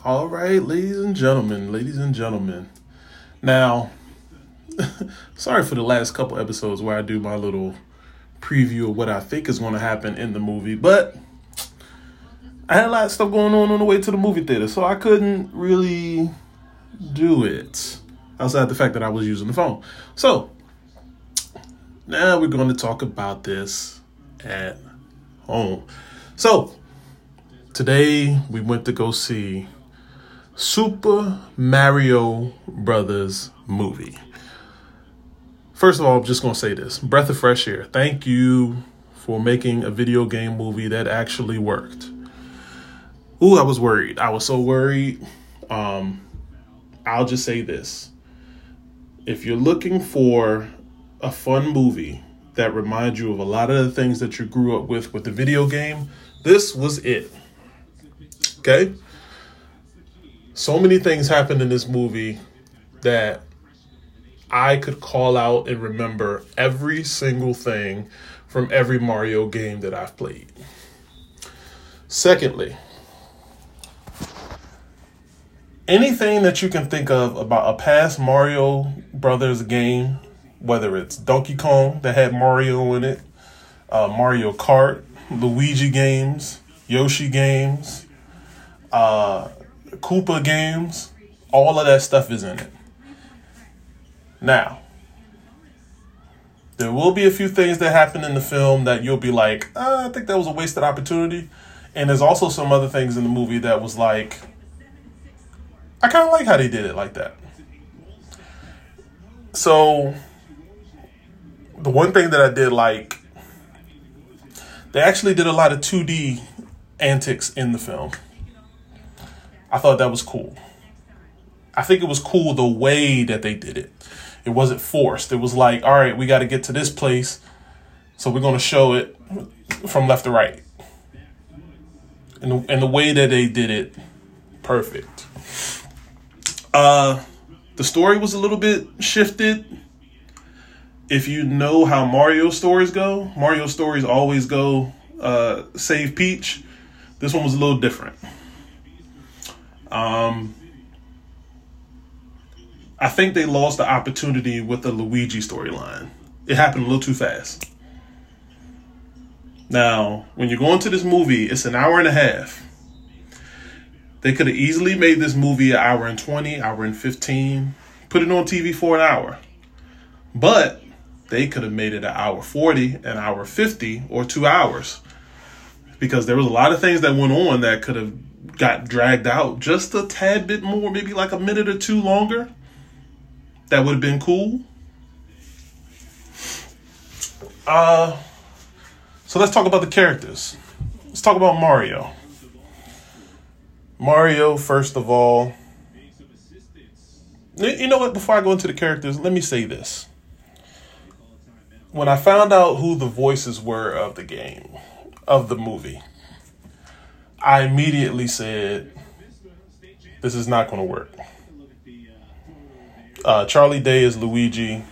All right, ladies and gentlemen, ladies and gentlemen. Now, sorry for the last couple episodes where I do my little preview of what I think is going to happen in the movie, but I had a lot of stuff going on on the way to the movie theater, so I couldn't really do it outside the fact that I was using the phone. So, now we're going to talk about this at home. So, today we went to go see Super Mario Brothers movie. First of all, I'm just going to say this breath of fresh air. Thank you for making a video game movie that actually worked. Ooh, I was worried. I was so worried. Um, I'll just say this. If you're looking for a fun movie that reminds you of a lot of the things that you grew up with with the video game, this was it. Okay? So many things happened in this movie that I could call out and remember every single thing from every Mario game that I've played. Secondly, anything that you can think of about a past Mario Brothers game, whether it's Donkey Kong that had Mario in it, uh, Mario Kart, Luigi games, Yoshi games, uh, Koopa games, all of that stuff is in it. Now, there will be a few things that happen in the film that you'll be like, uh, I think that was a wasted opportunity. And there's also some other things in the movie that was like, I kind of like how they did it like that. So, the one thing that I did like, they actually did a lot of 2D antics in the film. I thought that was cool. I think it was cool the way that they did it. It wasn't forced. It was like, all right, we got to get to this place, so we're going to show it from left to right. And the, and the way that they did it, perfect. Uh, the story was a little bit shifted. If you know how Mario stories go, Mario stories always go uh, save Peach. This one was a little different. Um, I think they lost the opportunity with the Luigi storyline. It happened a little too fast. Now, when you go into this movie, it's an hour and a half. They could have easily made this movie an hour and 20, hour and 15, put it on TV for an hour. But they could have made it an hour 40, an hour 50, or two hours. Because there was a lot of things that went on that could have got dragged out just a tad bit more, maybe like a minute or two longer, that would have been cool. Uh, so let's talk about the characters. Let's talk about Mario. Mario, first of all, you know what? Before I go into the characters, let me say this. When I found out who the voices were of the game, of the movie, I immediately said, this is not going to work. Uh, Charlie Day is Luigi.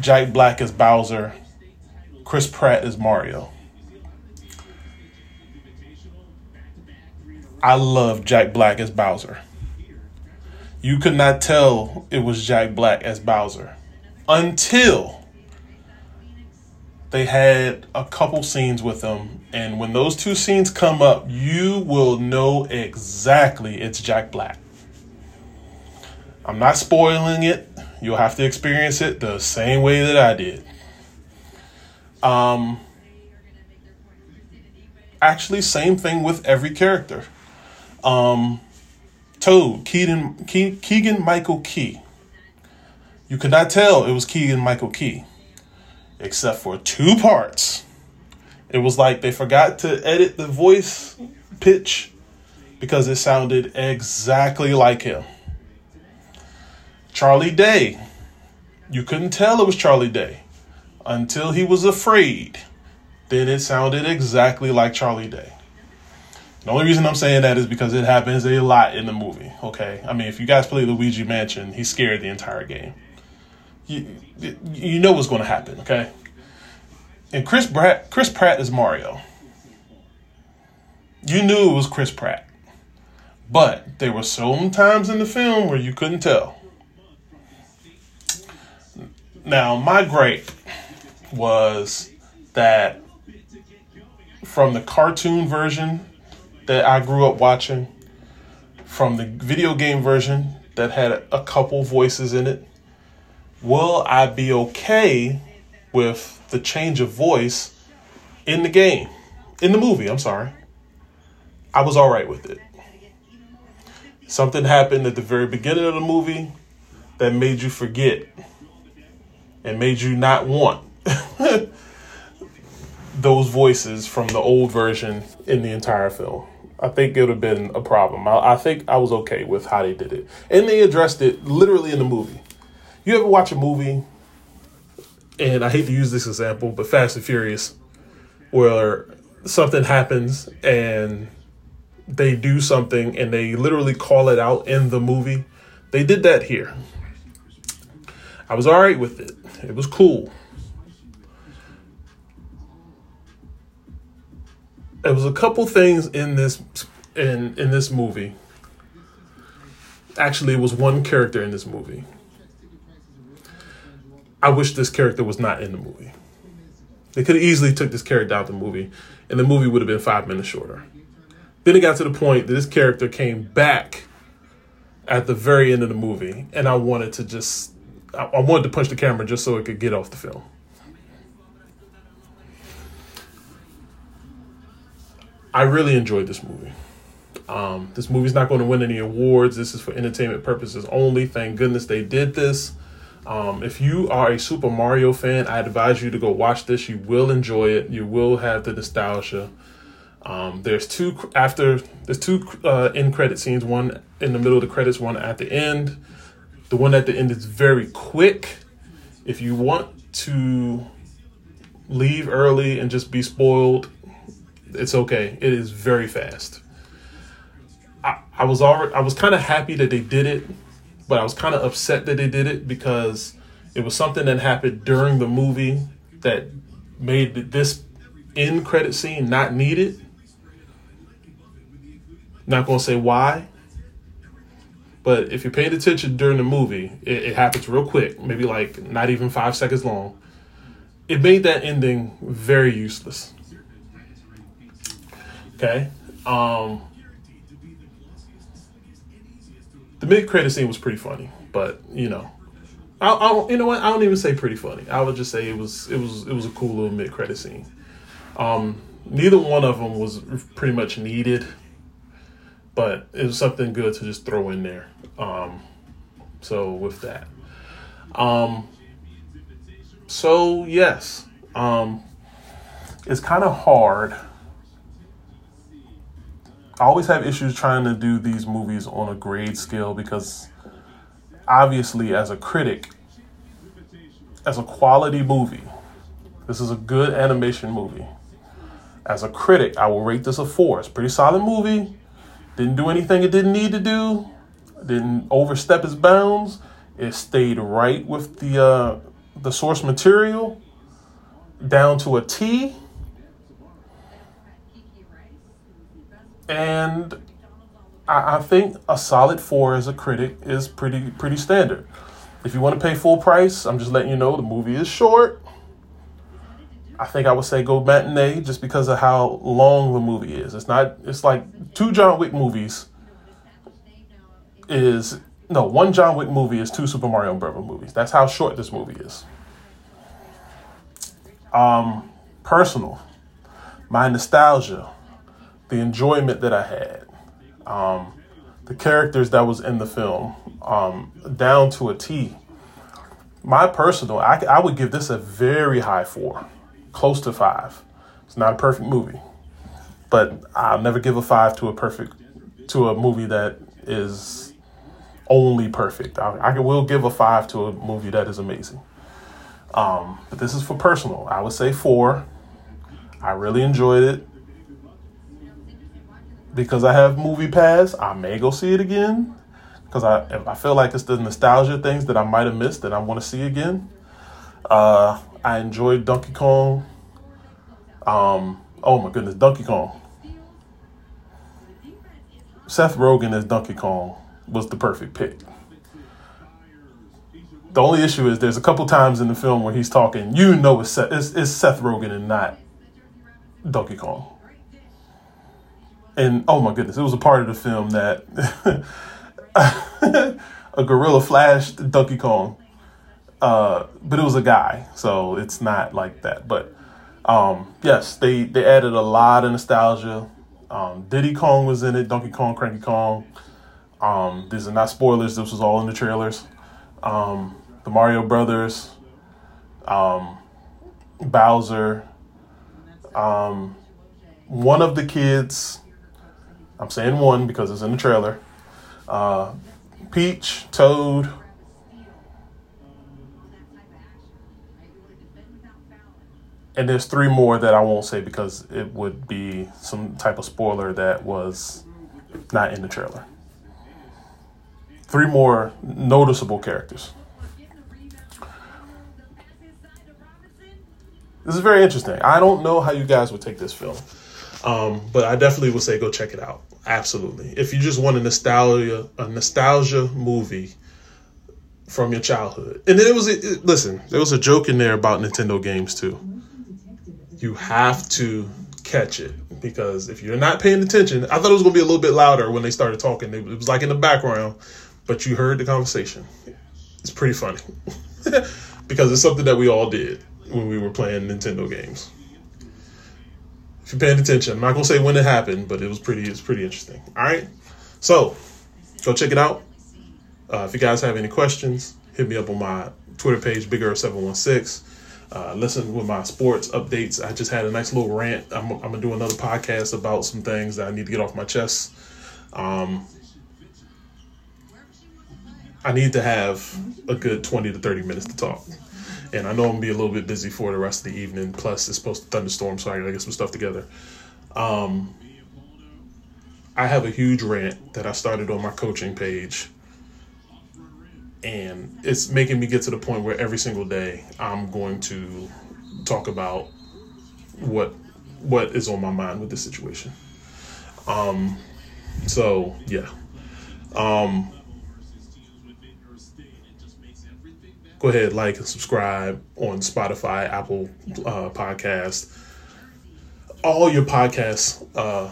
Jack Black is Bowser. Chris Pratt is Mario. I love Jack Black as Bowser. You could not tell it was Jack Black as Bowser until they had a couple scenes with him, and when those two scenes come up, you will know exactly it's Jack Black. I'm not spoiling it. You'll have to experience it the same way that I did. Um, actually, same thing with every character. Um, Toad, Keegan, Keegan Michael Key. You could not tell it was Keegan Michael Key except for two parts. It was like they forgot to edit the voice pitch because it sounded exactly like him. Charlie Day. You couldn't tell it was Charlie Day until he was afraid. Then it sounded exactly like Charlie Day. The only reason I'm saying that is because it happens a lot in the movie, okay? I mean, if you guys play Luigi Mansion, he's scared the entire game you, you know what's going to happen, okay? And Chris Pratt, Chris Pratt is Mario. You knew it was Chris Pratt. But there were some times in the film where you couldn't tell. Now, my gripe was that from the cartoon version that I grew up watching, from the video game version that had a couple voices in it, will I be okay with the change of voice in the game? In the movie, I'm sorry. I was all right with it. Something happened at the very beginning of the movie that made you forget and made you not want those voices from the old version in the entire film. I think it would have been a problem. I, I, think I was okay with how they did it. And they addressed it literally in the movie. You ever watch a movie, and I hate to use this example, but Fast and Furious, where something happens and they do something and they literally call it out in the movie. They did that here. I was all right with it. It was cool. There was a couple things in this in in this movie. Actually, it was one character in this movie. I wish this character was not in the movie. They could have easily took this character out of the movie, and the movie would have been five minutes shorter. Then it got to the point that this character came back at the very end of the movie, and I wanted to just, I, I wanted to punch the camera just so it could get off the film. I really enjoyed this movie. Um, this movie's not going to win any awards. This is for entertainment purposes only. Thank goodness they did this. Um, if you are a Super Mario fan, I advise you to go watch this. You will enjoy it. You will have the nostalgia. Um, there's two after there's two uh, end credit scenes. One in the middle of the credits, one at the end. The one at the end is very quick. If you want to leave early and just be spoiled, it's okay. It is very fast. I, I was already I was kind of happy that they did it, but I was kind of upset that they did it because it was something that happened during the movie that made this end credit scene not needed not gonna say why, but if you paid attention during the movie, it, it happens real quick, maybe like not even five seconds long. It made that ending very useless. Okay. Um, the mid credit scene was pretty funny, but you know, I, I you know what I don't even say pretty funny. I would just say it was it was it was a cool little mid credit scene. Um, neither one of them was pretty much needed but it was something good to just throw in there. Um, so with that, um, so yes, um, it's kind of hard. I always have issues trying to do these movies on a grade scale because obviously, as a critic, as a quality movie, this is a good animation movie. As a critic, I will rate this a four. It's a pretty solid movie. Didn't do anything it didn't need to do. Didn't overstep its bounds. It stayed right with the uh, the source material down to a T. And I, I think a solid four as a critic is pretty pretty standard. If you want to pay full price, I'm just letting you know the movie is short. I think I would say go matinee just because of how long the movie is. It's not. It's like two John Wick movies. Is no one John Wick movie is two Super Mario Brothers movies. That's how short this movie is. Um, personal, my nostalgia, the enjoyment that I had, um, the characters that was in the film, um, down to a T. My personal, I, I would give this a very high four close to five. It's not a perfect movie, but I'll never give a five to a perfect to a movie that is only perfect. I, I will give a five to a movie that is amazing. Um, but this is for personal. I would say four. I really enjoyed it because I have Movie Pass. I may go see it again because I I feel like it's the nostalgia things that I might have missed that I want to see again. Uh, I enjoyed Donkey Kong. Um, oh my goodness, Donkey Kong. Seth Rogen as Donkey Kong was the perfect pick. The only issue is there's a couple times in the film where he's talking, you know it's Seth, it's, it's Seth Rogen and not Donkey Kong. And oh my goodness, it was a part of the film that a gorilla flashed Donkey Kong, uh, but it was a guy, so it's not like that. But um, yes, they they added a lot of nostalgia. Um, Diddy Kong was in it, Donkey Kong, Cranky Kong. Um, these are not spoilers. This was all in the trailers. Um, the Mario Brothers, um, Bowser, um, one of the kids. I'm saying one because it's in the trailer. Uh, Peach, Toad. And there's three more that I won't say because it would be some type of spoiler that was not in the trailer. Three more noticeable characters. This is very interesting. I don't know how you guys would take this film, um, but I definitely would say go check it out. Absolutely. If you just want a nostalgia, a nostalgia movie from your childhood, and then it was it, listen, there was a joke in there about Nintendo games too. You have to catch it because if you're not paying attention, I thought it was gonna be a little bit louder when they started talking. It was like in the background, but you heard the conversation. It's pretty funny because it's something that we all did when we were playing Nintendo games. If you're paying attention, I'm not gonna say when it happened, but it was pretty. It's pretty interesting. All right, so go check it out. Uh, if you guys have any questions, hit me up on my Twitter page, Big Irv Seven One Six. Uh, listen with my sports updates. I just had a nice little rant. I'm, I'm, gonna do another podcast about some things that I need to get off my chest. Um, I need to have a good 20 to 30 minutes to talk and I know I'm gonna be a little bit busy for the rest of the evening. Plus, it's supposed to thunderstorm, so I gotta get some stuff together. Um, I have a huge rant that I started on my coaching page, and it's making me get to the point where every single day I'm going to talk about what what is on my mind with this situation. Um, so yeah. Um, go ahead, like and subscribe on Spotify, Apple uh, Podcast, all your podcast uh,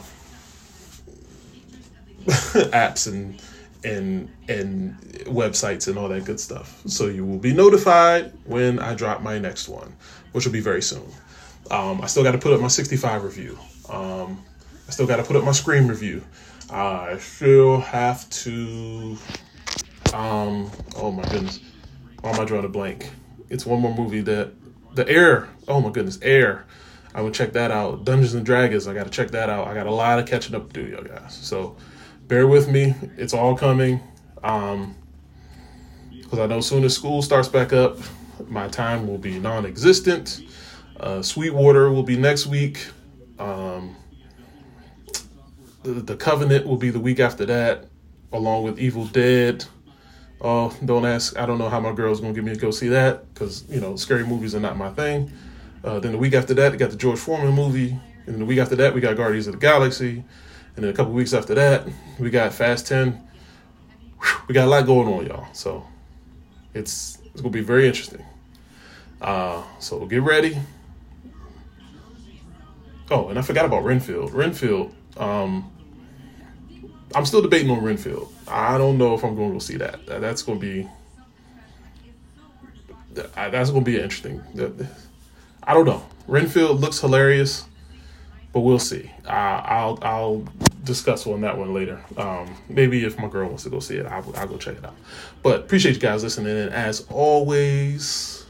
apps and and and websites and all that good stuff. So you will be notified when I drop my next one, which will be very soon. Um, I still got to put up my 65 review. Um, I still got to put up my Scream review. I still have to. Um, oh my goodness. Why am I drawing a blank? It's one more movie that the Air. Oh my goodness, Air. I would check that out. Dungeons and Dragons. I got to check that out. I got a lot of catching up to do, y'all guys. So bear with me. It's all coming. Um, because I know soon as school starts back up, my time will be non-existent. Uh, Sweetwater will be next week. Um, the, the Covenant will be the week after that, along with Evil Dead. Oh, don't ask. I don't know how my girl's gonna get me to go see that because you know scary movies are not my thing. Uh, then the week after that, we got the George Foreman movie, and the week after that, we got Guardians of the Galaxy, and then a couple weeks after that, we got Fast Ten. Whew, we got a lot going on, y'all. So it's it's gonna be very interesting. Uh, so get ready. Oh, and I forgot about Renfield. Renfield. Um, I'm still debating on Renfield. I don't know if I'm going to go see that. That's going to be that's going to be interesting. I don't know. Renfield looks hilarious, but we'll see. I'll I'll discuss on that one later. Um, maybe if my girl wants to go see it, I'll, I'll go check it out. But appreciate you guys listening, and as always,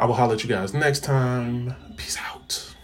I will holler at you guys next time. Peace out.